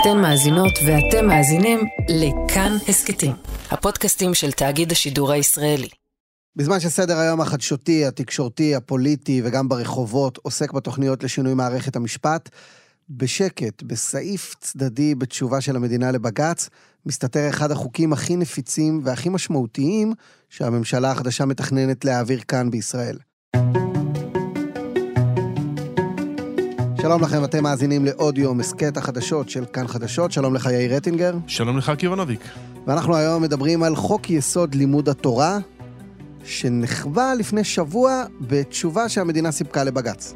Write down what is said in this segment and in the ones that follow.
אתן מאזינות ואתם מאזינים לכאן הסכתים, הפודקאסטים של תאגיד השידור הישראלי. בזמן שסדר היום החדשותי, התקשורתי, הפוליטי וגם ברחובות עוסק בתוכניות לשינוי מערכת המשפט, בשקט, בסעיף צדדי בתשובה של המדינה לבג"ץ, מסתתר אחד החוקים הכי נפיצים והכי משמעותיים שהממשלה החדשה מתכננת להעביר כאן בישראל. שלום לכם, אתם מאזינים לעוד יום הסכת החדשות של כאן חדשות. שלום לך, יאיר רטינגר. שלום לך, קירונוביק. ואנחנו היום מדברים על חוק יסוד לימוד התורה, שנחווה לפני שבוע בתשובה שהמדינה סיפקה לבג"ץ.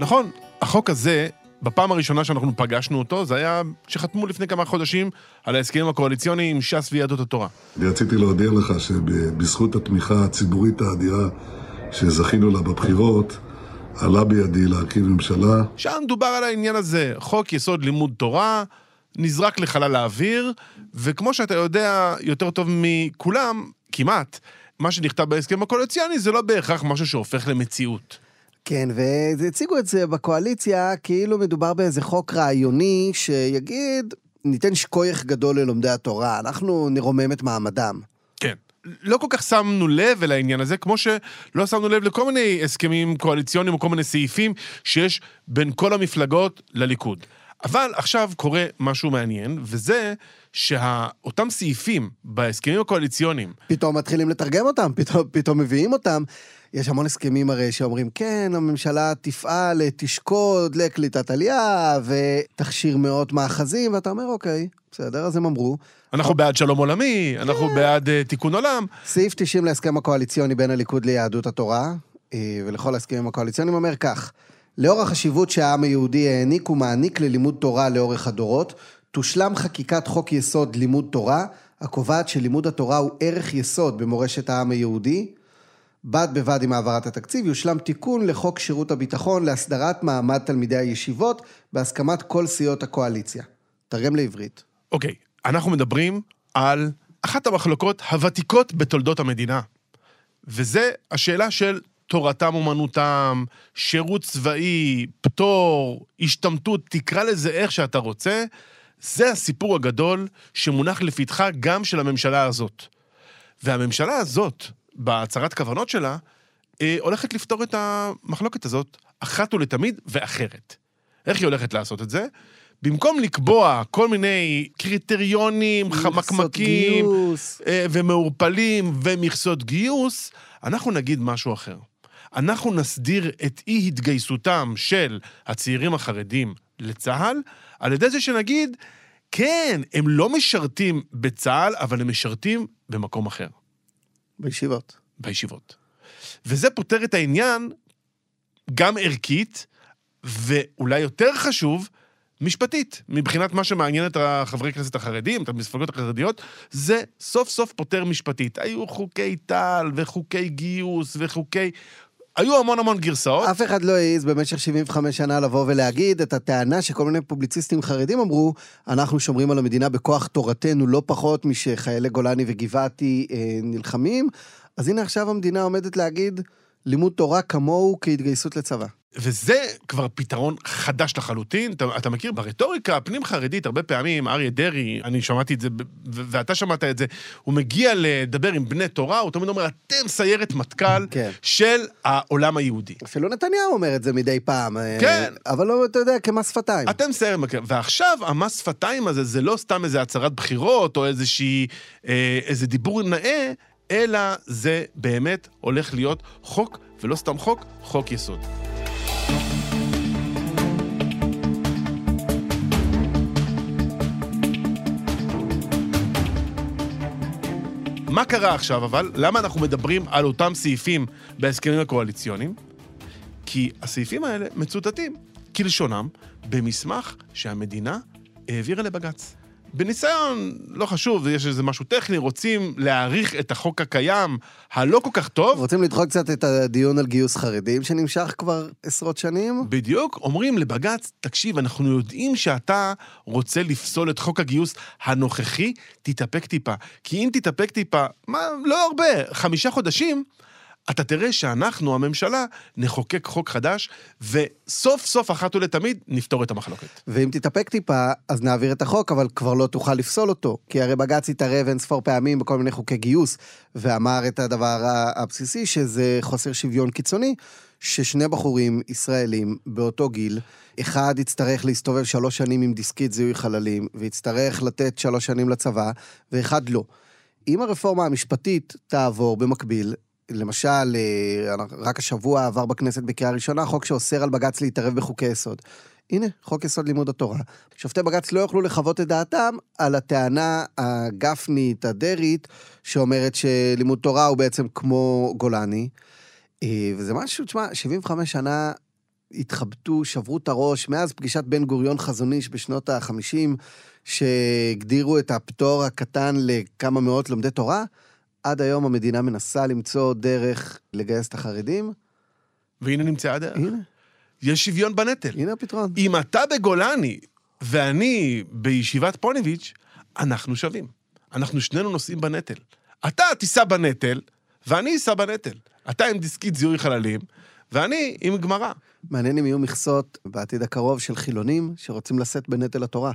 נכון, החוק הזה, בפעם הראשונה שאנחנו פגשנו אותו, זה היה שחתמו לפני כמה חודשים על ההסכמים הקואליציוניים עם ש"ס ויהדות התורה. רציתי להודיע לך שבזכות התמיכה הציבורית האדירה שזכינו לה בבחירות, עלה בידי להרכיב ממשלה. שם דובר על העניין הזה, חוק יסוד לימוד תורה, נזרק לחלל האוויר, וכמו שאתה יודע יותר טוב מכולם, כמעט, מה שנכתב בהסכם הקואליציוני זה לא בהכרח משהו שהופך למציאות. כן, והציגו את זה בקואליציה כאילו מדובר באיזה חוק רעיוני שיגיד, ניתן שכוייך גדול ללומדי התורה, אנחנו נרומם את מעמדם. לא כל כך שמנו לב אל העניין הזה, כמו שלא שמנו לב לכל מיני הסכמים קואליציוניים או כל מיני סעיפים שיש בין כל המפלגות לליכוד. אבל עכשיו קורה משהו מעניין, וזה שאותם סעיפים בהסכמים הקואליציוניים... פתאום מתחילים לתרגם אותם, פתאום, פתאום מביאים אותם. יש המון הסכמים הרי שאומרים, כן, הממשלה תפעל, תשקוד לקליטת עלייה, ותכשיר מאות מאחזים, ואתה אומר, אוקיי, בסדר, אז הם אמרו. אנחנו בעד שלום עולמי, אנחנו כן. בעד uh, תיקון עולם. סעיף 90 להסכם הקואליציוני בין הליכוד ליהדות התורה, uh, ולכל ההסכמים הקואליציוניים אומר כך, לאור החשיבות שהעם היהודי העניק ומעניק ללימוד תורה לאורך הדורות, תושלם חקיקת חוק יסוד לימוד תורה, הקובעת שלימוד התורה הוא ערך יסוד במורשת העם היהודי. בד בבד עם העברת התקציב יושלם תיקון לחוק שירות הביטחון להסדרת מעמד תלמידי הישיבות בהסכמת כל סיעות הקואליציה. תרגם לעברית. אוקיי, okay, אנחנו מדברים על אחת המחלוקות הוותיקות בתולדות המדינה. וזה השאלה של תורתם אומנותם, שירות צבאי, פטור, השתמטות, תקרא לזה איך שאתה רוצה, זה הסיפור הגדול שמונח לפתחה גם של הממשלה הזאת. והממשלה הזאת, בהצהרת כוונות שלה, אה, הולכת לפתור את המחלוקת הזאת אחת ולתמיד ואחרת. איך היא הולכת לעשות את זה? במקום לקבוע כל מיני קריטריונים חמקמקים אה, ומעורפלים ומכסות גיוס, אנחנו נגיד משהו אחר. אנחנו נסדיר את אי התגייסותם של הצעירים החרדים לצה"ל, על ידי זה שנגיד, כן, הם לא משרתים בצה"ל, אבל הם משרתים במקום אחר. בישיבות. בישיבות. וזה פותר את העניין גם ערכית, ואולי יותר חשוב, משפטית, מבחינת מה שמעניין את החברי כנסת החרדים, את המפלגות החרדיות, זה סוף סוף פותר משפטית. היו חוקי טל וחוקי גיוס וחוקי היו המון המון גרסאות. אף אחד לא העז במשך 75 שנה לבוא ולהגיד את הטענה שכל מיני פובליציסטים חרדים אמרו, אנחנו שומרים על המדינה בכוח תורתנו לא פחות משחיילי גולני וגבעתי אה, נלחמים. אז הנה עכשיו המדינה עומדת להגיד, לימוד תורה כמוהו כהתגייסות לצבא. וזה כבר פתרון חדש לחלוטין. אתה, אתה מכיר, ברטוריקה הפנים-חרדית, הרבה פעמים, אריה דרעי, אני שמעתי את זה, ואתה שמעת את זה, הוא מגיע לדבר עם בני תורה, הוא תמיד אומר, אתם סיירת מטכ"ל כן. של העולם היהודי. אפילו נתניהו אומר את זה מדי פעם. אה, כן. אבל לא, אתה יודע, כמס שפתיים. אתם סיירת מטכ"ל. ועכשיו, המס שפתיים הזה, זה לא סתם איזה הצהרת בחירות, או איזושהי, אה, איזה דיבור נאה, אלא זה באמת הולך להיות חוק, ולא סתם חוק, חוק יסוד. מה קרה עכשיו אבל? למה אנחנו מדברים על אותם סעיפים בהסכמים הקואליציוניים? כי הסעיפים האלה מצוטטים כלשונם במסמך שהמדינה העבירה לבג"ץ. בניסיון, לא חשוב, יש איזה משהו טכני, רוצים להאריך את החוק הקיים, הלא כל כך טוב. רוצים לדחות קצת את הדיון על גיוס חרדים, שנמשך כבר עשרות שנים. בדיוק, אומרים לבג"ץ, תקשיב, אנחנו יודעים שאתה רוצה לפסול את חוק הגיוס הנוכחי, תתאפק טיפה. כי אם תתאפק טיפה, מה, לא הרבה, חמישה חודשים, אתה תראה שאנחנו, הממשלה, נחוקק חוק חדש, וסוף סוף, אחת ולתמיד, נפתור את המחלוקת. ואם תתאפק טיפה, אז נעביר את החוק, אבל כבר לא תוכל לפסול אותו. כי הרי בג"ץ התערב אין ספור פעמים בכל מיני חוקי גיוס, ואמר את הדבר הבסיסי, שזה חוסר שוויון קיצוני, ששני בחורים ישראלים באותו גיל, אחד יצטרך להסתובב שלוש שנים עם דיסקית זיהוי חללים, ויצטרך לתת שלוש שנים לצבא, ואחד לא. אם הרפורמה המשפטית תעבור במקביל, למשל, אה, רק השבוע עבר בכנסת בקריאה ראשונה חוק שאוסר על בג"ץ להתערב בחוקי יסוד. הנה, חוק יסוד לימוד התורה. שופטי בג"ץ לא יוכלו לחוות את דעתם על הטענה הגפנית, הדרעית, שאומרת שלימוד תורה הוא בעצם כמו גולני. אה, וזה משהו, תשמע, 75 שנה התחבטו, שברו את הראש, מאז פגישת בן גוריון חזון איש בשנות ה-50, שהגדירו את הפטור הקטן לכמה מאות לומדי תורה, עד היום המדינה מנסה למצוא דרך לגייס את החרדים. והנה נמצאה הדרך. הנה. יש שוויון בנטל. הנה הפתרון. אם אתה בגולני ואני בישיבת פוניביץ', אנחנו שווים. אנחנו שנינו נושאים בנטל. אתה תישא בנטל, ואני אשא בנטל. אתה עם דיסקית זיהוי חללים, ואני עם גמרא. מעניין אם יהיו מכסות בעתיד הקרוב של חילונים שרוצים לשאת בנטל התורה.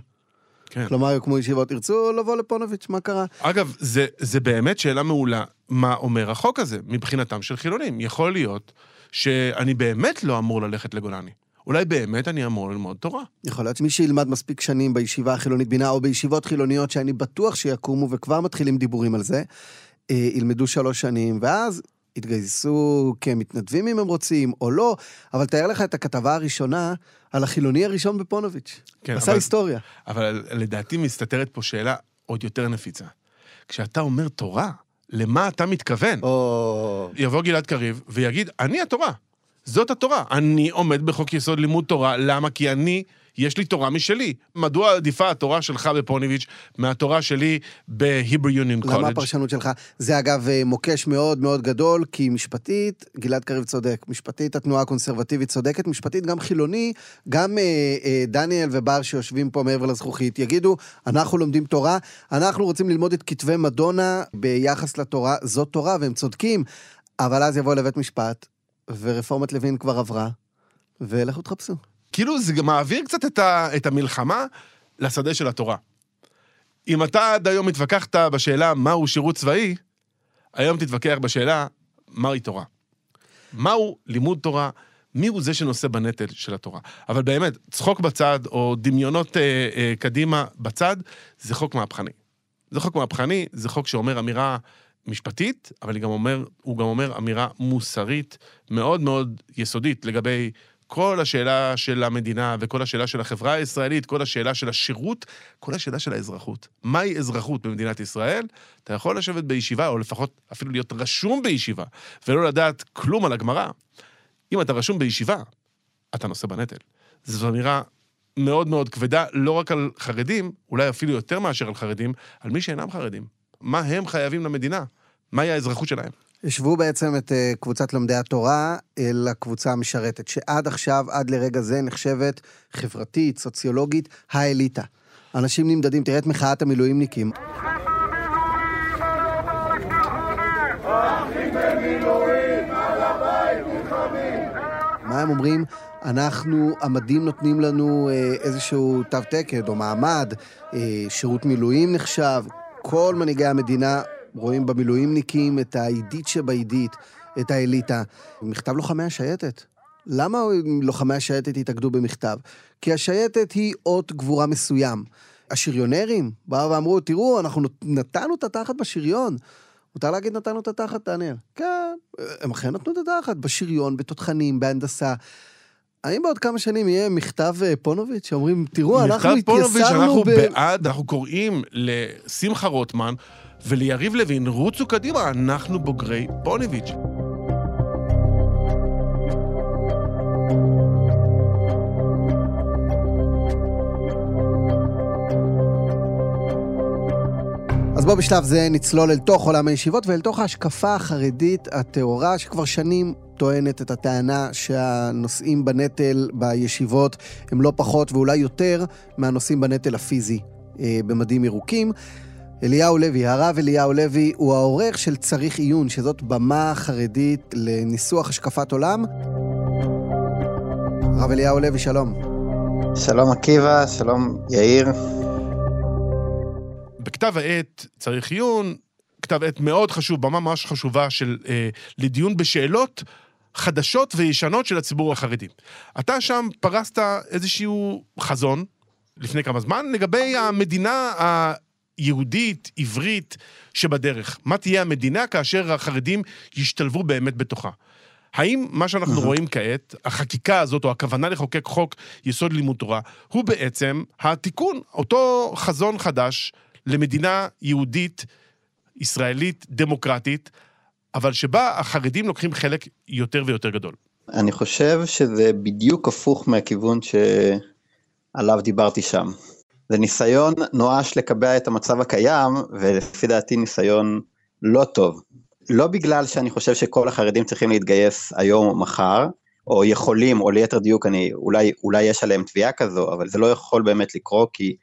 כן. כלומר, יוקמו ישיבות, ירצו לבוא לפונוביץ', מה קרה? אגב, זה, זה באמת שאלה מעולה, מה אומר החוק הזה מבחינתם של חילונים. יכול להיות שאני באמת לא אמור ללכת לגולני. אולי באמת אני אמור ללמוד תורה. יכול להיות שמי שילמד מספיק שנים בישיבה החילונית בינה, או בישיבות חילוניות שאני בטוח שיקומו, וכבר מתחילים דיבורים על זה, אה, ילמדו שלוש שנים, ואז יתגייסו כמתנדבים אם הם רוצים, או לא, אבל תאר לך את הכתבה הראשונה על החילוני הראשון בפונוביץ'. כן, עשה אבל- היסטוריה. אבל לדעתי מסתתרת פה שאלה עוד יותר נפיצה. כשאתה אומר תורה, למה אתה מתכוון? או... יבוא גלעד קריב ויגיד, אני התורה. זאת התורה. אני עומד בחוק יסוד לימוד תורה, למה? כי אני, יש לי תורה משלי. מדוע עדיפה התורה שלך בפוניביץ' מהתורה שלי בהיברו יוניון למה קולג'? הפרשנות שלך? זה אגב אה, מוקש מאוד מאוד גדול, כי משפטית, גלעד קריב צודק. משפטית, התנועה הקונסרבטיבית צודקת. משפטית, גם חילוני, גם אה, אה, דניאל ובר שיושבים פה מעבר לזכוכית, יגידו, אנחנו לומדים תורה, אנחנו רוצים ללמוד את כתבי מדונה ביחס לתורה, זאת תורה, והם צודקים. אבל אז יבוא לבית משפט, ורפורמת לוין כבר עברה, ולכו תחפשו. כאילו זה מעביר קצת את, ה, את המלחמה לשדה של התורה. אם אתה עד היום התווכחת בשאלה מהו שירות צבאי, היום תתווכח בשאלה מהי תורה. מהו לימוד תורה, מי הוא זה שנושא בנטל של התורה. אבל באמת, צחוק בצד, או דמיונות אה, אה, קדימה בצד, זה חוק מהפכני. זה חוק מהפכני, זה חוק שאומר אמירה משפטית, אבל גם אומר, הוא גם אומר אמירה מוסרית מאוד מאוד יסודית לגבי כל השאלה של המדינה וכל השאלה של החברה הישראלית, כל השאלה של השירות, כל השאלה של האזרחות. מהי אזרחות במדינת ישראל? אתה יכול לשבת בישיבה, או לפחות אפילו להיות רשום בישיבה, ולא לדעת כלום על הגמרא. אם אתה רשום בישיבה, אתה נושא בנטל. זו אמירה מאוד מאוד כבדה, לא רק על חרדים, אולי אפילו יותר מאשר על חרדים, על מי שאינם חרדים. מה הם חייבים למדינה? מהי האזרחות שלהם? השוו בעצם את אה, קבוצת לומדי התורה אל הקבוצה המשרתת, שעד עכשיו, עד לרגע זה, נחשבת חברתית, סוציולוגית, האליטה. אנשים נמדדים, תראה את מחאת המילואימניקים. מה הם אומרים? אנחנו, המדים נותנים לנו אה, איזשהו תו תקן או מעמד, אה, שירות מילואים נחשב. כל מנהיגי המדינה רואים במילואימניקים את העידית שבעידית, את האליטה. מכתב לוחמי השייטת. למה לוחמי השייטת התאגדו במכתב? כי השייטת היא אות גבורה מסוים. השריונרים באו ואמרו, תראו, אנחנו נתנו את התחת בשריון. מותר להגיד נתנו את התחת, דניאל? כן, הם אכן נתנו את התחת, בשריון, בתותחנים, בהנדסה. האם בעוד כמה שנים יהיה מכתב אה, פונוביץ' שאומרים, תראו, אנחנו מכתב פונוביץ', התייסרנו אנחנו ב... בעד, אנחנו קוראים לשמחה רוטמן וליריב לוין, רוצו קדימה, אנחנו בוגרי פוניביץ'. אז בוא בשלב זה נצלול אל תוך עולם הישיבות ואל תוך ההשקפה החרדית הטהורה, שכבר שנים טוענת את הטענה שהנושאים בנטל בישיבות הם לא פחות ואולי יותר מהנושאים בנטל הפיזי אה, במדים ירוקים. אליהו לוי, הרב אליהו לוי, הוא העורך של צריך עיון, שזאת במה חרדית לניסוח השקפת עולם. הרב אליהו לוי, שלום. שלום עקיבא, שלום יאיר. בכתב העת צריך עיון, כתב עת מאוד חשוב, במה ממש חשובה של, אה, לדיון בשאלות חדשות וישנות של הציבור החרדי. אתה שם פרסת איזשהו חזון, לפני כמה זמן, לגבי המדינה היהודית, עברית, שבדרך. מה תהיה המדינה כאשר החרדים ישתלבו באמת בתוכה? האם מה שאנחנו. רואים כעת, החקיקה הזאת, או הכוונה לחוקק חוק יסוד לימוד תורה, הוא בעצם התיקון, אותו חזון חדש למדינה יהודית, ישראלית, דמוקרטית, אבל שבה החרדים לוקחים חלק יותר ויותר גדול. אני חושב שזה בדיוק הפוך מהכיוון שעליו דיברתי שם. זה ניסיון נואש לקבע את המצב הקיים, ולפי דעתי ניסיון לא טוב. לא בגלל שאני חושב שכל החרדים צריכים להתגייס היום או מחר, או יכולים, או ליתר דיוק, אני, אולי, אולי יש עליהם תביעה כזו, אבל זה לא יכול באמת לקרות, כי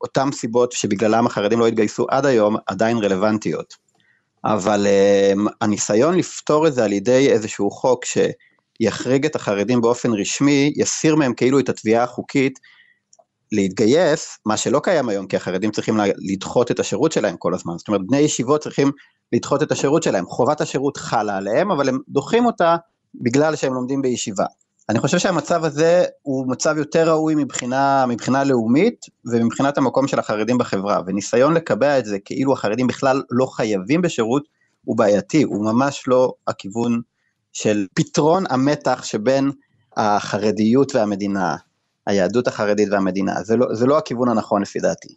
אותן סיבות שבגללם החרדים לא התגייסו עד היום, עדיין רלוונטיות. אבל um, הניסיון לפתור את זה על ידי איזשהו חוק שיחריג את החרדים באופן רשמי, יסיר מהם כאילו את התביעה החוקית להתגייס, מה שלא קיים היום, כי החרדים צריכים לדחות את השירות שלהם כל הזמן. זאת אומרת, בני ישיבות צריכים לדחות את השירות שלהם. חובת השירות חלה עליהם, אבל הם דוחים אותה בגלל שהם לומדים בישיבה. אני חושב שהמצב הזה הוא מצב יותר ראוי מבחינה, מבחינה לאומית ומבחינת המקום של החרדים בחברה, וניסיון לקבע את זה כאילו החרדים בכלל לא חייבים בשירות הוא בעייתי, הוא ממש לא הכיוון של פתרון המתח שבין החרדיות והמדינה, היהדות החרדית והמדינה, זה לא, זה לא הכיוון הנכון לפי דעתי.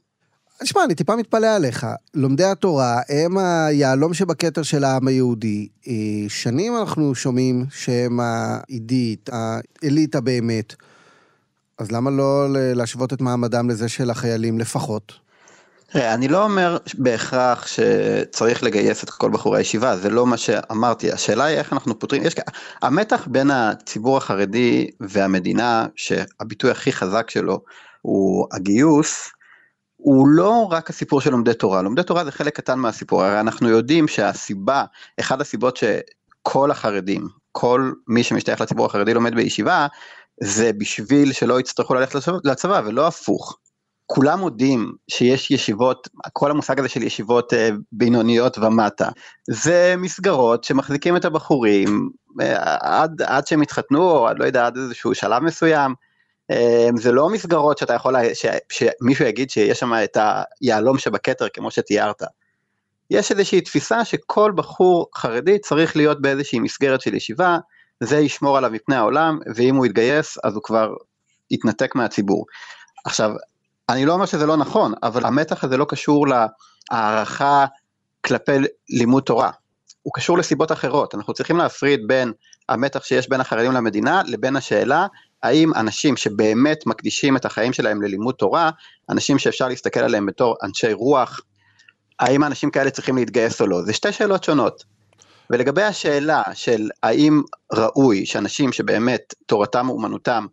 תשמע, אני טיפה מתפלא עליך. לומדי התורה הם היהלום שבכתר של העם היהודי. אה, שנים אנחנו שומעים שהם העידית, האליטה באמת. אז למה לא להשוות את מעמדם לזה של החיילים לפחות? תראה, אני לא אומר בהכרח שצריך לגייס את כל בחורי הישיבה, זה לא מה שאמרתי, השאלה היא איך אנחנו פותרים, יש, המתח בין הציבור החרדי והמדינה, שהביטוי הכי חזק שלו הוא הגיוס, הוא לא רק הסיפור של לומדי תורה, לומדי תורה זה חלק קטן מהסיפור, הרי אנחנו יודעים שהסיבה, אחת הסיבות שכל החרדים, כל מי שמשתייך לציבור החרדי לומד בישיבה, זה בשביל שלא יצטרכו ללכת לצבא ולא הפוך. כולם מודים שיש ישיבות, כל המושג הזה של ישיבות אה, בינוניות ומטה, זה מסגרות שמחזיקים את הבחורים אה, עד, עד שהם יתחתנו, או לא יודע, עד איזשהו שלב מסוים, אמ, זה לא מסגרות שאתה יכול, ש, שמישהו יגיד שיש שם את היהלום שבכתר כמו שתיארת. יש איזושהי תפיסה שכל בחור חרדי צריך להיות באיזושהי מסגרת של ישיבה, זה ישמור עליו מפני העולם, ואם הוא יתגייס אז הוא כבר יתנתק מהציבור. עכשיו, אני לא אומר שזה לא נכון, אבל המתח הזה לא קשור להערכה כלפי לימוד תורה. הוא קשור לסיבות אחרות, אנחנו צריכים להפריד בין המתח שיש בין החרדים למדינה לבין השאלה האם אנשים שבאמת מקדישים את החיים שלהם ללימוד תורה, אנשים שאפשר להסתכל עליהם בתור אנשי רוח, האם האנשים כאלה צריכים להתגייס או לא? זה שתי שאלות שונות. ולגבי השאלה של האם ראוי שאנשים שבאמת תורתם אומנותם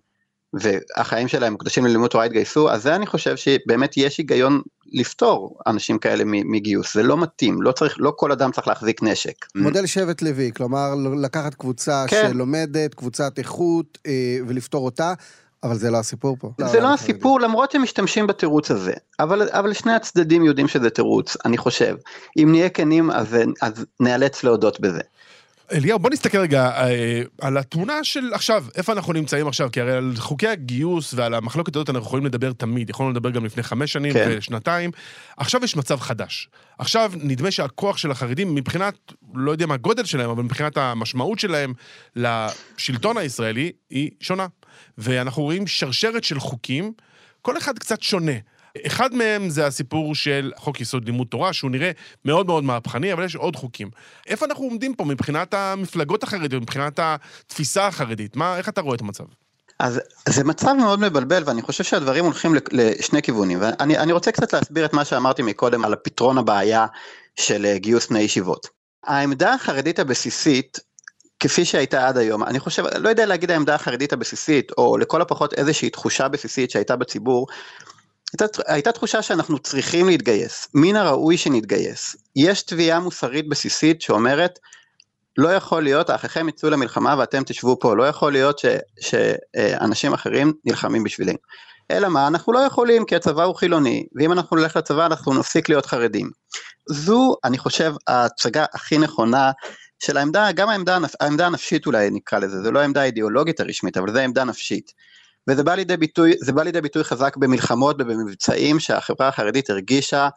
והחיים שלהם מוקדשים ללימוד תורה יתגייסו, אז זה אני חושב שבאמת יש היגיון לפתור אנשים כאלה מגיוס, זה לא מתאים, לא צריך, לא כל אדם צריך להחזיק נשק. מודל שבט לוי, כלומר לקחת קבוצה כן. שלומדת, קבוצת איכות, אה, ולפתור אותה. אבל זה לא הסיפור פה. זה לא, לא הסיפור, למרות שמשתמשים בתירוץ הזה. אבל, אבל שני הצדדים יודעים שזה תירוץ, אני חושב. אם נהיה כנים, אז, אז נאלץ להודות בזה. אליהו, בוא נסתכל רגע אה, על התמונה של עכשיו, איפה אנחנו נמצאים עכשיו, כי הרי על חוקי הגיוס ועל המחלוקת הזאת אנחנו יכולים לדבר תמיד, יכולנו לדבר גם לפני חמש שנים כן. ושנתיים. עכשיו יש מצב חדש. עכשיו נדמה שהכוח של החרדים מבחינת, לא יודע מה הגודל שלהם, אבל מבחינת המשמעות שלהם לשלטון הישראלי, היא שונה. ואנחנו רואים שרשרת של חוקים, כל אחד קצת שונה. אחד מהם זה הסיפור של חוק יסוד לימוד תורה, שהוא נראה מאוד מאוד מהפכני, אבל יש עוד חוקים. איפה אנחנו עומדים פה מבחינת המפלגות החרדיות, מבחינת התפיסה החרדית? מה, איך אתה רואה את המצב? אז זה מצב מאוד מבלבל ואני חושב שהדברים הולכים לשני כיוונים ואני רוצה קצת להסביר את מה שאמרתי מקודם על הפתרון הבעיה של אה, גיוס בני ישיבות. העמדה החרדית הבסיסית כפי שהייתה עד היום, אני חושב, לא יודע להגיד העמדה החרדית הבסיסית או לכל הפחות איזושהי תחושה בסיסית שהייתה בציבור, הייתה, הייתה תחושה שאנחנו צריכים להתגייס, מן הראוי שנתגייס. יש תביעה מוסרית בסיסית שאומרת, לא יכול להיות, האחיכם יצאו למלחמה ואתם תשבו פה, לא יכול להיות ש, שאנשים אחרים נלחמים בשבילנו. אלא מה, אנחנו לא יכולים כי הצבא הוא חילוני, ואם אנחנו נלך לצבא אנחנו נפסיק להיות חרדים. זו, אני חושב, ההצגה הכי נכונה של העמדה, גם העמדה, העמדה הנפשית אולי נקרא לזה, זה לא העמדה האידיאולוגית הרשמית, אבל זה העמדה נפשית. וזה בא לידי ביטוי, זה בא לידי ביטוי חזק במלחמות ובמבצעים שהחברה החרדית הרגישה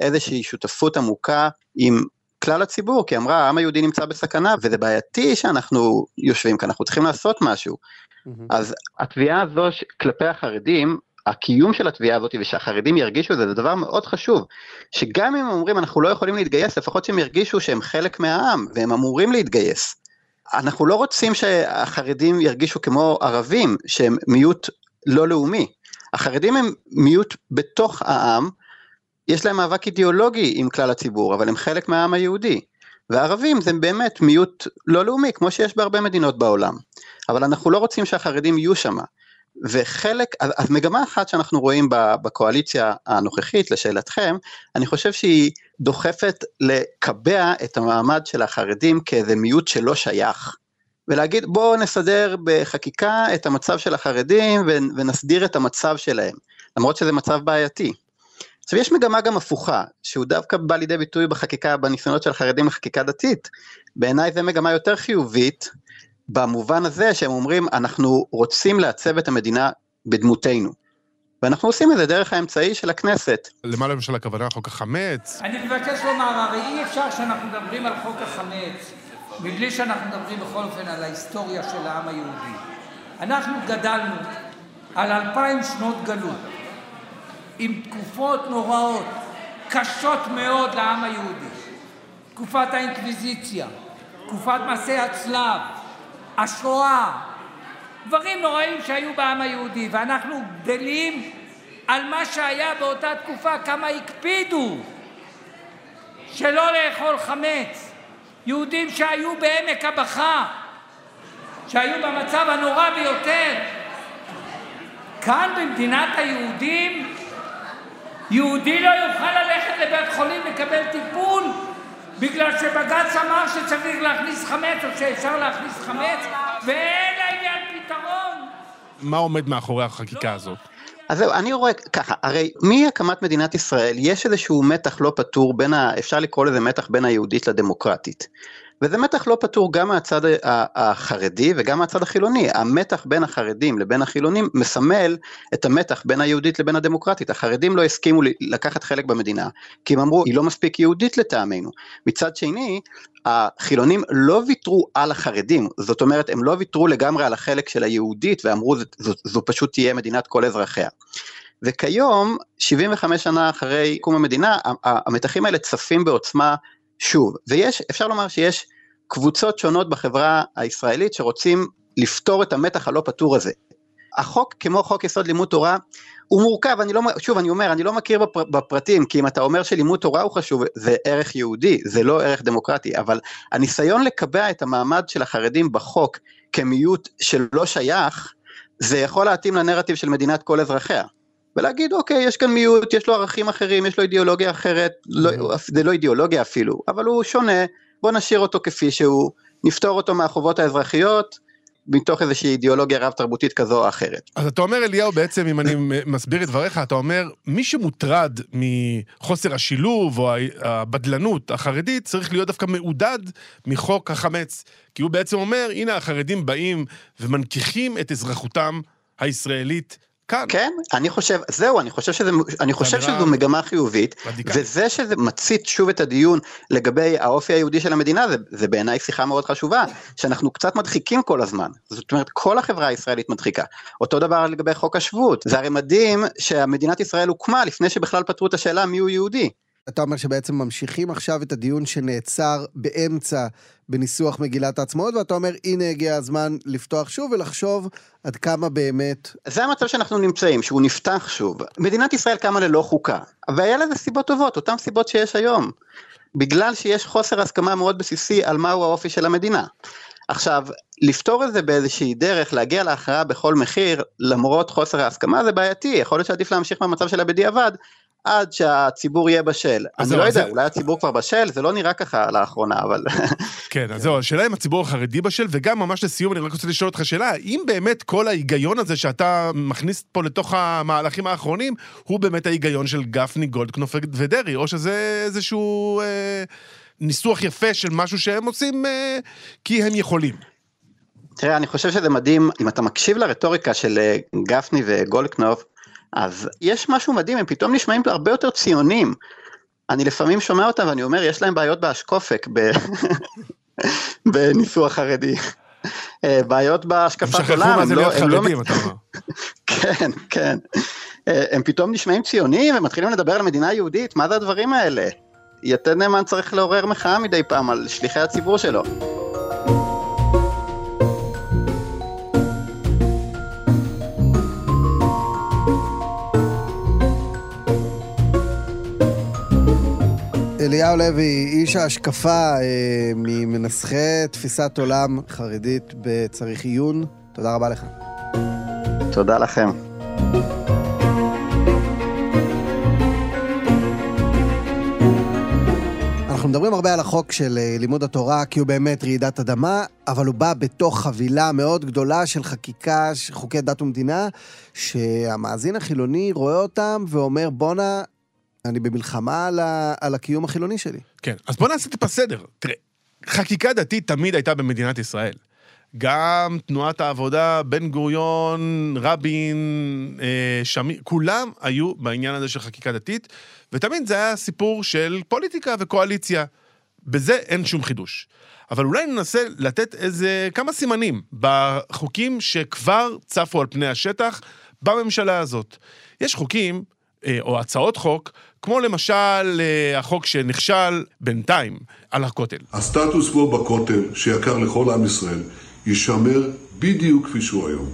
איזושהי שותפות עמוקה עם כלל הציבור, כי אמרה העם היהודי נמצא בסכנה וזה בעייתי שאנחנו יושבים כאן, אנחנו צריכים לעשות משהו. Mm-hmm. אז התביעה הזו כלפי החרדים, הקיום של התביעה הזאת ושהחרדים ירגישו את זה, זה דבר מאוד חשוב, שגם אם הם אומרים אנחנו לא יכולים להתגייס, לפחות שהם ירגישו שהם חלק מהעם והם אמורים להתגייס. אנחנו לא רוצים שהחרדים ירגישו כמו ערבים, שהם מיעוט לא לאומי. החרדים הם מיעוט בתוך העם, יש להם מאבק אידיאולוגי עם כלל הציבור, אבל הם חלק מהעם היהודי. והערבים זה באמת מיעוט לא לאומי, כמו שיש בהרבה מדינות בעולם. אבל אנחנו לא רוצים שהחרדים יהיו שם. וחלק, אז, אז מגמה אחת שאנחנו רואים בקואליציה הנוכחית, לשאלתכם, אני חושב שהיא דוחפת לקבע את המעמד של החרדים כאיזה מיעוט שלא שייך. ולהגיד בואו נסדר בחקיקה את המצב של החרדים ונסדיר את המצב שלהם, למרות שזה מצב בעייתי. עכשיו יש מגמה גם הפוכה, שהוא דווקא בא לידי ביטוי בחקיקה, בניסיונות של החרדים לחקיקה דתית. בעיניי זה מגמה יותר חיובית, במובן הזה שהם אומרים אנחנו רוצים לעצב את המדינה בדמותנו. ואנחנו עושים את זה דרך האמצעי של הכנסת. למה למשל הכוונה חוק החמץ? אני מבקש לומר, הרי אי אפשר שאנחנו מדברים על חוק החמץ מבלי שאנחנו מדברים בכל אופן על ההיסטוריה של העם היהודי. אנחנו גדלנו על אלפיים שנות גלות, עם תקופות נוראות, קשות מאוד לעם היהודי. תקופת האינקוויזיציה, תקופת מעשי הצלב, השואה, דברים נוראים שהיו בעם היהודי, ואנחנו גדלים על מה שהיה באותה תקופה, כמה הקפידו שלא לאכול חמץ. יהודים שהיו בעמק הבכה, שהיו במצב הנורא ביותר. כאן במדינת היהודים, יהודי לא יוכל ללכת לבית חולים לקבל טיפול בגלל שבג"ץ אמר שצריך להכניס חמץ או שאפשר להכניס חמץ ואין לעניין פתרון. מה עומד מאחורי החקיקה הזאת? אז זהו, אני רואה ככה, הרי מהקמת מדינת ישראל יש איזשהו מתח לא פתור בין, ה, אפשר לקרוא לזה מתח בין היהודית לדמוקרטית. וזה מתח לא פתור גם מהצד החרדי וגם מהצד החילוני. המתח בין החרדים לבין החילונים מסמל את המתח בין היהודית לבין הדמוקרטית. החרדים לא הסכימו לקחת חלק במדינה, כי הם אמרו, היא לא מספיק יהודית לטעמנו. מצד שני, החילונים לא ויתרו על החרדים, זאת אומרת, הם לא ויתרו לגמרי על החלק של היהודית ואמרו, זו, זו, זו פשוט תהיה מדינת כל אזרחיה. וכיום, 75 שנה אחרי קום המדינה, המתחים האלה צפים בעוצמה שוב, ויש, אפשר לומר שיש קבוצות שונות בחברה הישראלית שרוצים לפתור את המתח הלא פתור הזה. החוק, כמו חוק יסוד לימוד תורה, הוא מורכב, אני לא, שוב, אני אומר, אני לא מכיר בפר, בפרטים, כי אם אתה אומר שלימוד תורה הוא חשוב, זה ערך יהודי, זה לא ערך דמוקרטי, אבל הניסיון לקבע את המעמד של החרדים בחוק כמיעוט שלא שייך, זה יכול להתאים לנרטיב של מדינת כל אזרחיה. ולהגיד אוקיי יש כאן מיעוט יש לו ערכים אחרים יש לו אידיאולוגיה אחרת. לא, זה לא אידיאולוגיה אפילו אבל הוא שונה. בוא נשאיר אותו כפי שהוא נפתור אותו מהחובות האזרחיות מתוך איזושהי אידיאולוגיה רב תרבותית כזו או אחרת. אז אתה אומר אליהו בעצם אם אני מסביר את דבריך אתה אומר מי שמוטרד מחוסר השילוב או הבדלנות החרדית צריך להיות דווקא מעודד מחוק החמץ. כי הוא בעצם אומר הנה החרדים באים ומנכיחים את אזרחותם הישראלית כאן. כן, אני חושב, זהו, אני חושב, שזה, אני חושב שזו מגמה חיובית, מדיקה. וזה שזה מצית שוב את הדיון לגבי האופי היהודי של המדינה, זה, זה בעיניי שיחה מאוד חשובה, שאנחנו קצת מדחיקים כל הזמן, זאת אומרת כל החברה הישראלית מדחיקה. אותו דבר לגבי חוק השבות, זה הרי מדהים שהמדינת ישראל הוקמה לפני שבכלל פתרו את השאלה מיהו יהודי. אתה אומר שבעצם ממשיכים עכשיו את הדיון שנעצר באמצע בניסוח מגילת העצמאות, ואתה אומר, הנה הגיע הזמן לפתוח שוב ולחשוב עד כמה באמת... זה המצב שאנחנו נמצאים, שהוא נפתח שוב. מדינת ישראל קמה ללא חוקה, והיה לזה סיבות טובות, אותן סיבות שיש היום. בגלל שיש חוסר הסכמה מאוד בסיסי על מהו האופי של המדינה. עכשיו, לפתור את זה באיזושהי דרך, להגיע להכרעה בכל מחיר, למרות חוסר ההסכמה, זה בעייתי, יכול להיות שעדיף להמשיך במצב שלה בדיעבד, עד שהציבור יהיה בשל. אני לא יודע, זה- אולי הציבור כבר בשל, זה לא נראה ככה לאחרונה, אבל... כן, אז זהו, השאלה אם הציבור החרדי בשל, וגם ממש לסיום, אני רק רוצה לשאול אותך שאלה, האם באמת כל ההיגיון הזה שאתה מכניס פה לתוך המהלכים האחרונים, הוא באמת ההיגיון של גפני, גולדקנופ ודרעי, או שזה איזשהו אה, ניסוח יפה של משהו שהם עושים אה, כי הם יכולים? תראה, אני חושב שזה מדהים, אם אתה מקשיב לרטוריקה של אה, גפני וגולדקנופ, אז יש משהו מדהים, הם פתאום נשמעים הרבה יותר ציונים. אני לפעמים שומע אותם ואני אומר, יש להם בעיות באשקופק. בניסוח חרדי. אה, בעיות הם בהשקפת שכחו עולם, מה הם זה לא, להיות לא, חרדים, אתה אומר. כן, כן. אה, הם פתאום נשמעים ציונים, הם מתחילים לדבר על מדינה יהודית, מה זה הדברים האלה? יתד נאמן צריך לעורר מחאה מדי פעם על שליחי הציבור שלו. אליהו לוי, איש ההשקפה אה, ממנסחי תפיסת עולם חרדית בצריך עיון. תודה רבה לך. תודה לכם. אנחנו מדברים הרבה על החוק של אה, לימוד התורה, כי הוא באמת רעידת אדמה, אבל הוא בא בתוך חבילה מאוד גדולה של חקיקה, חוקי דת ומדינה, שהמאזין החילוני רואה אותם ואומר, בואנה, אני במלחמה על, ה- על הקיום החילוני שלי. כן, אז בוא נעשה טיפה סדר. תראה, חקיקה דתית תמיד הייתה במדינת ישראל. גם תנועת העבודה, בן גוריון, רבין, אה, שמיר, כולם היו בעניין הזה של חקיקה דתית, ותמיד זה היה סיפור של פוליטיקה וקואליציה. בזה אין שום חידוש. אבל אולי ננסה לתת איזה כמה סימנים בחוקים שכבר צפו על פני השטח בממשלה הזאת. יש חוקים, או הצעות חוק, כמו למשל אה, החוק שנכשל בינתיים על הכותל. הסטטוס קוו בכותל, שיקר לכל עם ישראל, יישמר בדיוק כפי שהוא היום.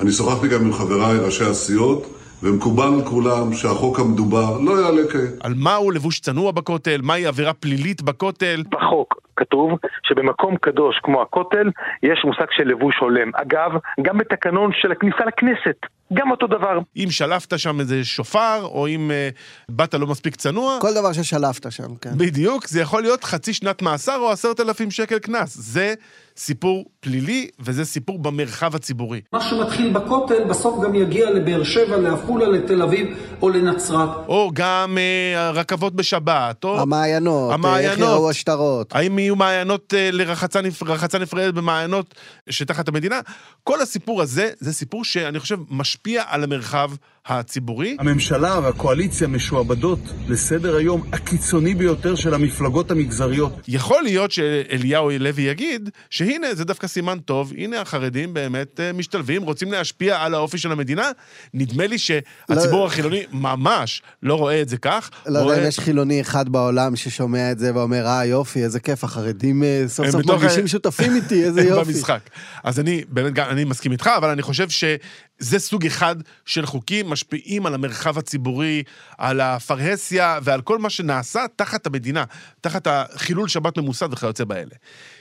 אני שוחחתי גם עם חבריי ראשי הסיעות, ומקובל על כולם שהחוק המדובר לא יעלה כעת. על מהו לבוש צנוע בכותל, מהי עבירה פלילית בכותל. בחוק כתוב שבמקום קדוש כמו הכותל יש מושג של לבוש הולם. אגב, גם בתקנון של הכניסה לכנסת, גם אותו דבר. אם שלפת שם איזה שופר, או אם אה, באת לא מספיק צנוע, כל דבר ששלפת שם, כן. בדיוק, זה יכול להיות חצי שנת מאסר או עשרת אלפים שקל קנס. זה סיפור פלילי, וזה סיפור במרחב הציבורי. מה שמתחיל בכותל בסוף גם יגיע לבאר שבע, לעפולה, לתל אביב או לנצרת. או גם אה, רכבות בשבת, או... המעיינות, המעיינות. איך יראו השטרות. האם יהיו מעיינות אה, לרחצה נפ... רחצה נפרדת במעיינות שתחת המדינה? כל הסיפור הזה, זה סיפור שאני חושב משפיע על המרחב הציבורי. הממשלה והקואליציה משועבדות לסדר היום הקיצוני ביותר של המפלגות המגזריות. יכול להיות שאליהו לוי יגיד שהנה, זה דווקא סימן טוב, הנה החרדים באמת אה, משתלבים, רוצים להשפיע על האופי של המדינה. נדמה לי שהציבור לא- החילוני ממש לא רואה את זה כך. לא יודע רואה- אם יש חילוני אחד בעולם ששומע את זה ואומר, אה, יופי, איזה כיף, החרדים אה, סוף סוף בתוך מרגישים ה- שותפים איתי, איזה יופי. במשחק. אז אני באמת, גם, אני מסכים איתך, אבל אני חושב שזה סוג אחד של חוקים משפיעים על המרחב הציבורי, על הפרהסיה ועל כל מה שנעשה תחת המדינה, תחת החילול שבת ממוסד וכיוצא באלה.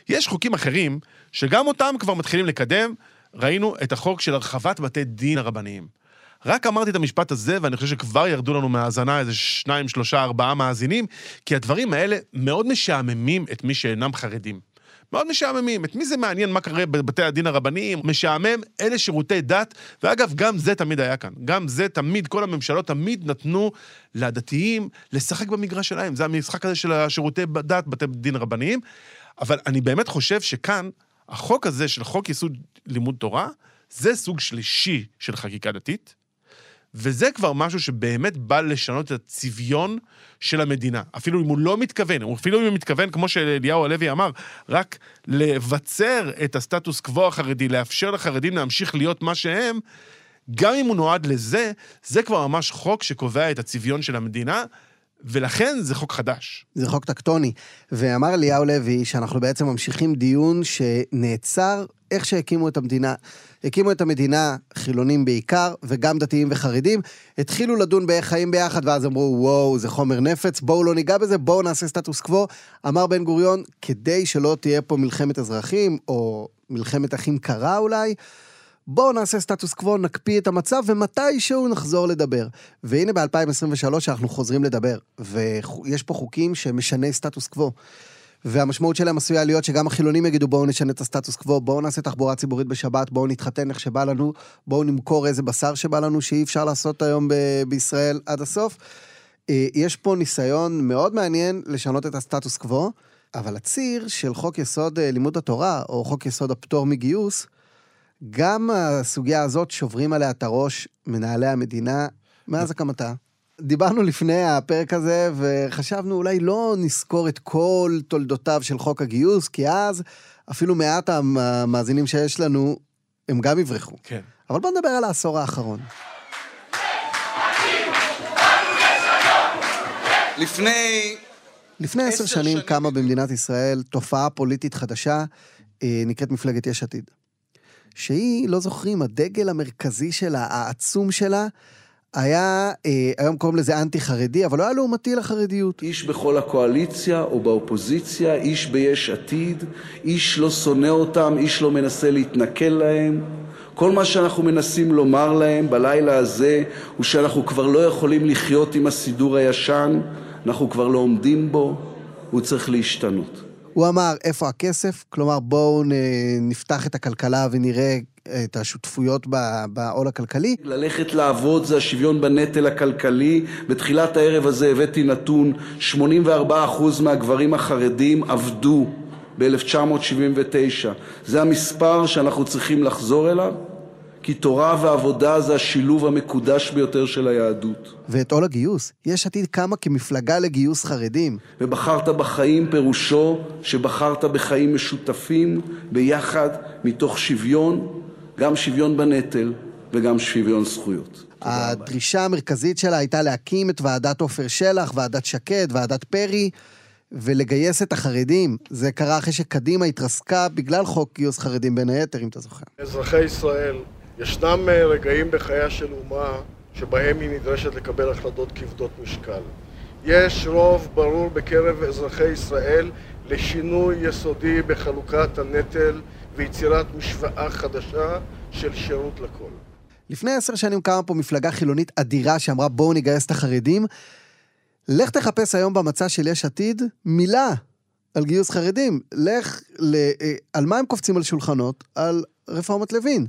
יש חוקים אחרים, שגם אותם כבר מתחילים לקדם. ראינו את החוק של הרחבת בתי דין הרבניים. רק אמרתי את המשפט הזה, ואני חושב שכבר ירדו לנו מהאזנה איזה שניים, שלושה, ארבעה מאזינים, כי הדברים האלה מאוד משעממים את מי שאינם חרדים. מאוד משעממים. את מי זה מעניין מה קורה בבתי הדין הרבניים? משעמם, אלה שירותי דת, ואגב, גם זה תמיד היה כאן. גם זה תמיד, כל הממשלות תמיד נתנו לדתיים לשחק במגרש שלהם. זה המשחק הזה של השירותי דת, בתי דין רבניים. אבל אני באמת חושב שכאן, החוק הזה של חוק יסוד לימוד תורה, זה סוג שלישי של חקיקה דתית, וזה כבר משהו שבאמת בא לשנות את הצביון של המדינה. אפילו אם הוא לא מתכוון, אפילו אם הוא מתכוון, כמו שאליהו הלוי אמר, רק לבצר את הסטטוס קוו החרדי, לאפשר לחרדים להמשיך להיות מה שהם, גם אם הוא נועד לזה, זה כבר ממש חוק שקובע את הצביון של המדינה. ולכן זה חוק חדש. זה חוק טקטוני. ואמר אליהו לוי שאנחנו בעצם ממשיכים דיון שנעצר איך שהקימו את המדינה. הקימו את המדינה, חילונים בעיקר, וגם דתיים וחרדים, התחילו לדון באיך חיים ביחד, ואז אמרו, וואו, זה חומר נפץ, בואו לא ניגע בזה, בואו נעשה סטטוס קוו. אמר בן גוריון, כדי שלא תהיה פה מלחמת אזרחים, או מלחמת אחים קרה אולי, בואו נעשה סטטוס קוו, נקפיא את המצב, ומתישהו נחזור לדבר. והנה ב-2023 אנחנו חוזרים לדבר, ויש פה חוקים שמשני סטטוס קוו. והמשמעות שלהם עשויה להיות שגם החילונים יגידו בואו נשנה את הסטטוס קוו, בואו נעשה תחבורה ציבורית בשבת, בואו נתחתן איך שבא לנו, בואו נמכור איזה בשר שבא לנו שאי אפשר לעשות היום ב- בישראל עד הסוף. אה, יש פה ניסיון מאוד מעניין לשנות את הסטטוס קוו, אבל הציר של חוק יסוד אה, לימוד התורה, או חוק יסוד הפטור מגיוס, גם הסוגיה הזאת שוברים עליה את הראש מנהלי המדינה מאז הקמתה. דיברנו לפני הפרק הזה, וחשבנו אולי לא נזכור את כל תולדותיו של חוק הגיוס, כי אז אפילו מעט המאזינים שיש לנו, הם גם יברחו. כן. אבל בואו נדבר על העשור האחרון. לפני... לפני עשר שנים קמה במדינת ישראל תופעה פוליטית חדשה, אה, נקראת מפלגת יש עתיד. שהיא, לא זוכרים, הדגל המרכזי שלה, העצום שלה, היה, אה, היום קוראים לזה אנטי-חרדי, אבל לא היה לעומתי לחרדיות. איש בכל הקואליציה או באופוזיציה, איש ביש עתיד, איש לא שונא אותם, איש לא מנסה להתנכל להם. כל מה שאנחנו מנסים לומר להם בלילה הזה הוא שאנחנו כבר לא יכולים לחיות עם הסידור הישן, אנחנו כבר לא עומדים בו, הוא צריך להשתנות. הוא אמר, איפה הכסף? כלומר, בואו נפתח את הכלכלה ונראה את השותפויות בעול הכלכלי. ללכת לעבוד זה השוויון בנטל הכלכלי. בתחילת הערב הזה הבאתי נתון, 84% מהגברים החרדים עבדו ב-1979. זה המספר שאנחנו צריכים לחזור אליו, כי תורה ועבודה זה השילוב המקודש ביותר של היהדות. ואת עול הגיוס, יש עתיד קמה כמפלגה לגיוס חרדים. ובחרת בחיים פירושו שבחרת בחיים משותפים, ביחד, מתוך שוויון, גם שוויון בנטל וגם שוויון זכויות. הדרישה המרכזית שלה הייתה להקים את ועדת עופר שלח, ועדת שקד, ועדת פרי, ולגייס את החרדים. זה קרה אחרי שקדימה התרסקה בגלל חוק גיוס חרדים בין היתר, אם אתה זוכר. אזרחי ישראל, ישנם אה, רגעים בחייה של אומה שבהם היא נדרשת לקבל החלטות כבדות משקל. יש רוב ברור בקרב אזרחי ישראל לשינוי יסודי בחלוקת הנטל ויצירת משוואה חדשה של שירות לכל. לפני עשר שנים קמה פה מפלגה חילונית אדירה שאמרה בואו נגייס את החרדים. לך תחפש היום במצע של יש עתיד מילה על גיוס חרדים. לך, ל... אה, על מה הם קופצים על שולחנות? על רפורמת לוין.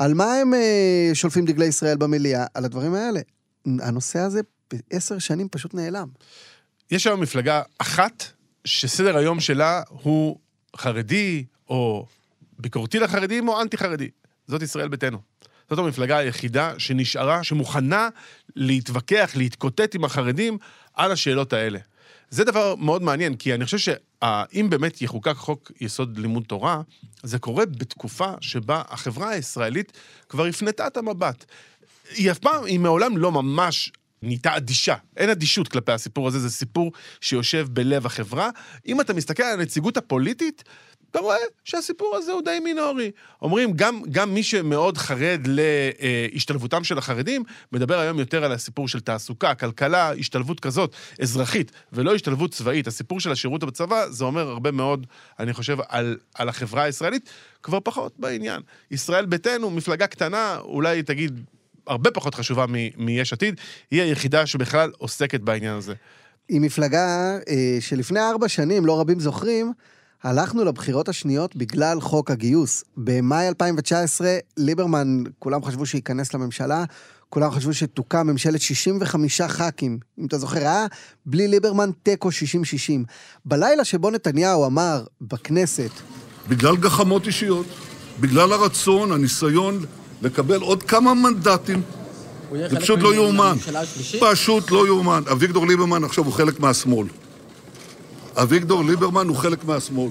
על מה הם אה, שולפים דגלי ישראל במליאה? על הדברים האלה. הנושא הזה בעשר שנים פשוט נעלם. יש היום מפלגה אחת שסדר היום שלה הוא חרדי, או ביקורתי לחרדים, או אנטי-חרדי. זאת ישראל ביתנו. זאת המפלגה היחידה שנשארה, שמוכנה להתווכח, להתקוטט עם החרדים על השאלות האלה. זה דבר מאוד מעניין, כי אני חושב שאם באמת יחוקק חוק יסוד לימוד תורה, זה קורה בתקופה שבה החברה הישראלית כבר הפנתה את המבט. היא אף פעם, היא מעולם לא ממש נהייתה אדישה. אין אדישות כלפי הסיפור הזה, זה סיפור שיושב בלב החברה. אם אתה מסתכל על הנציגות הפוליטית, אתה רואה שהסיפור הזה הוא די מינורי. אומרים, גם, גם מי שמאוד חרד להשתלבותם של החרדים, מדבר היום יותר על הסיפור של תעסוקה, כלכלה, השתלבות כזאת, אזרחית, ולא השתלבות צבאית. הסיפור של השירות בצבא, זה אומר הרבה מאוד, אני חושב, על, על החברה הישראלית, כבר פחות בעניין. ישראל ביתנו, מפלגה קטנה, אולי תגיד, הרבה פחות חשובה מיש עתיד, היא היחידה שבכלל עוסקת בעניין הזה. היא מפלגה אה, שלפני ארבע שנים, לא רבים זוכרים, הלכנו לבחירות השניות בגלל חוק הגיוס. במאי 2019, ליברמן, כולם חשבו שייכנס לממשלה, כולם חשבו שתוקם ממשלת 65 ח"כים. אם אתה זוכר, היה בלי ליברמן תיקו 60-60. בלילה שבו נתניהו אמר בכנסת... בגלל גחמות אישיות, בגלל הרצון, הניסיון לקבל עוד כמה מנדטים, זה פשוט לא יאומן. פשוט לא יאומן. אביגדור ליברמן עכשיו הוא חלק מהשמאל. אביגדור ליברמן הוא חלק מהשמאל.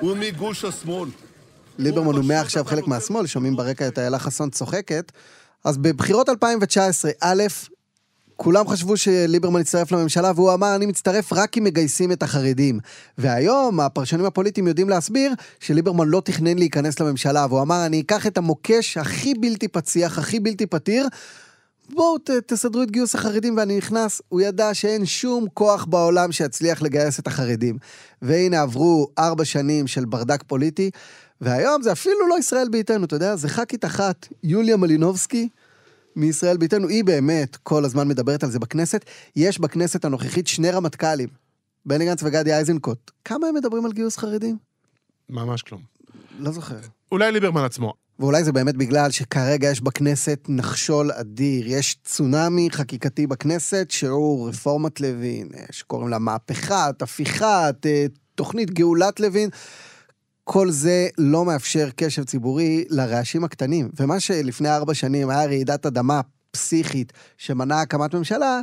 הוא מגוש השמאל. ליברמן הוא מעכשיו חלק מהשמאל, שומעים ברקע את איילה חסון צוחקת. אז בבחירות 2019, א', כולם חשבו שליברמן יצטרף לממשלה, והוא אמר, אני מצטרף רק אם מגייסים את החרדים. והיום הפרשנים הפוליטיים יודעים להסביר שליברמן לא תכנן להיכנס לממשלה, והוא אמר, אני אקח את המוקש הכי בלתי פציח, הכי בלתי פתיר, בואו ת, תסדרו את גיוס החרדים ואני נכנס. הוא ידע שאין שום כוח בעולם שיצליח לגייס את החרדים. והנה עברו ארבע שנים של ברדק פוליטי, והיום זה אפילו לא ישראל ביתנו, אתה יודע, זה ח"כית אחת, יוליה מלינובסקי. מישראל ביתנו, היא באמת כל הזמן מדברת על זה בכנסת. יש בכנסת הנוכחית שני רמטכ"לים, בני גנץ וגדי איזנקוט. כמה הם מדברים על גיוס חרדים? ממש כלום. לא זוכר. אולי ליברמן עצמו. ואולי זה באמת בגלל שכרגע יש בכנסת נחשול אדיר. יש צונאמי חקיקתי בכנסת שהוא רפורמת לוין, שקוראים לה מהפכת, הפיכת, תוכנית גאולת לוין. כל זה לא מאפשר קשב ציבורי לרעשים הקטנים. ומה שלפני ארבע שנים היה רעידת אדמה פסיכית שמנעה הקמת ממשלה,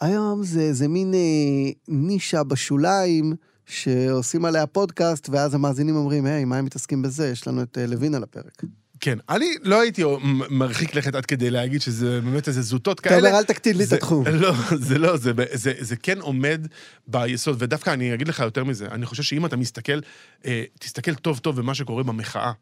היום זה איזה מין אה, נישה בשוליים שעושים עליה פודקאסט, ואז המאזינים אומרים, היי, מה הם מתעסקים בזה? יש לנו את אה, לוין על הפרק. כן, אני לא הייתי מרחיק לכת עד כדי להגיד שזה באמת איזה זוטות כאלה. אתה אומר, אל תקטין לי את התחום. לא, זה לא, זה, זה, זה כן עומד ביסוד, ודווקא אני אגיד לך יותר מזה, אני חושב שאם אתה מסתכל, אה, תסתכל טוב טוב במה שקורה במחאה.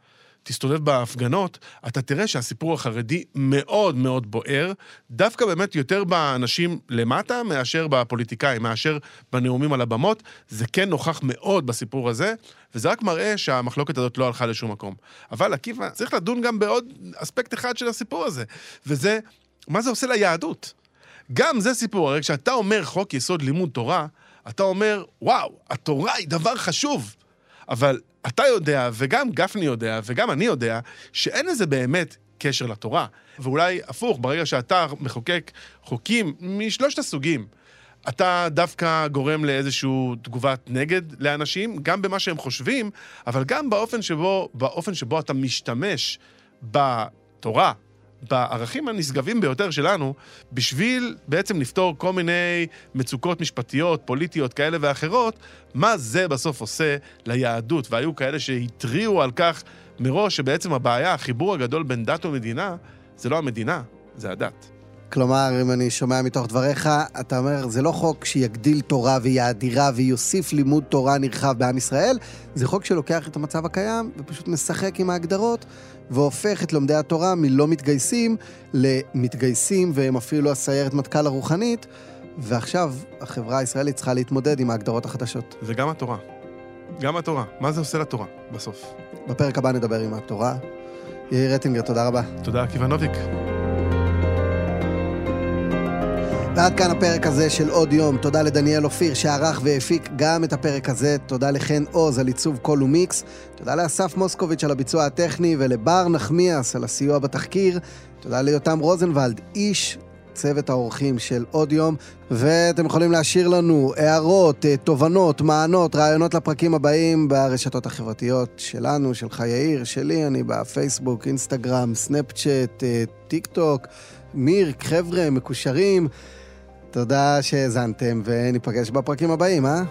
תסתובב בהפגנות, אתה תראה שהסיפור החרדי מאוד מאוד בוער, דווקא באמת יותר באנשים למטה מאשר בפוליטיקאים, מאשר בנאומים על הבמות. זה כן נוכח מאוד בסיפור הזה, וזה רק מראה שהמחלוקת הזאת לא הלכה לשום מקום. אבל עקיבא, צריך לדון גם בעוד אספקט אחד של הסיפור הזה, וזה, מה זה עושה ליהדות? גם זה סיפור, הרי כשאתה אומר חוק יסוד לימוד תורה, אתה אומר, וואו, התורה היא דבר חשוב. אבל אתה יודע, וגם גפני יודע, וגם אני יודע, שאין לזה באמת קשר לתורה. ואולי הפוך, ברגע שאתה מחוקק חוקים משלושת הסוגים, אתה דווקא גורם לאיזושהי תגובת נגד לאנשים, גם במה שהם חושבים, אבל גם באופן שבו, באופן שבו אתה משתמש בתורה, בערכים הנשגבים ביותר שלנו, בשביל בעצם לפתור כל מיני מצוקות משפטיות, פוליטיות כאלה ואחרות, מה זה בסוף עושה ליהדות. והיו כאלה שהתריעו על כך מראש שבעצם הבעיה, החיבור הגדול בין דת ומדינה, זה לא המדינה, זה הדת. כלומר, אם אני שומע מתוך דבריך, אתה אומר, זה לא חוק שיגדיל תורה ויאדירה ויוסיף לימוד תורה נרחב בעם ישראל, זה חוק שלוקח את המצב הקיים ופשוט משחק עם ההגדרות והופך את לומדי התורה מלא מתגייסים למתגייסים והם אפילו הסיירת מטכ"ל הרוחנית, ועכשיו החברה הישראלית צריכה להתמודד עם ההגדרות החדשות. זה גם התורה. גם התורה. מה זה עושה לתורה, בסוף? בפרק הבא נדבר עם התורה. יאיר רטינגר, תודה רבה. תודה, עקיבא נוביק. ועד כאן הפרק הזה של עוד יום. תודה לדניאל אופיר שערך והפיק גם את הפרק הזה. תודה לחן עוז על עיצוב קול ומיקס. תודה לאסף מוסקוביץ' על הביצוע הטכני ולבר נחמיאס על הסיוע בתחקיר. תודה ליותם רוזנבלד, איש צוות האורחים של עוד יום, ואתם יכולים להשאיר לנו הערות, אה, תובנות, טענות, רעיונות לפרקים הבאים ברשתות החברתיות שלנו, שלך יאיר, שלי, אני בפייסבוק, אינסטגרם, סנאפצ'אט, אה, טיק טוק, מירק, חבר'ה, מקושרים. תודה שהאזנתם, וניפגש בפרקים הבאים, אה?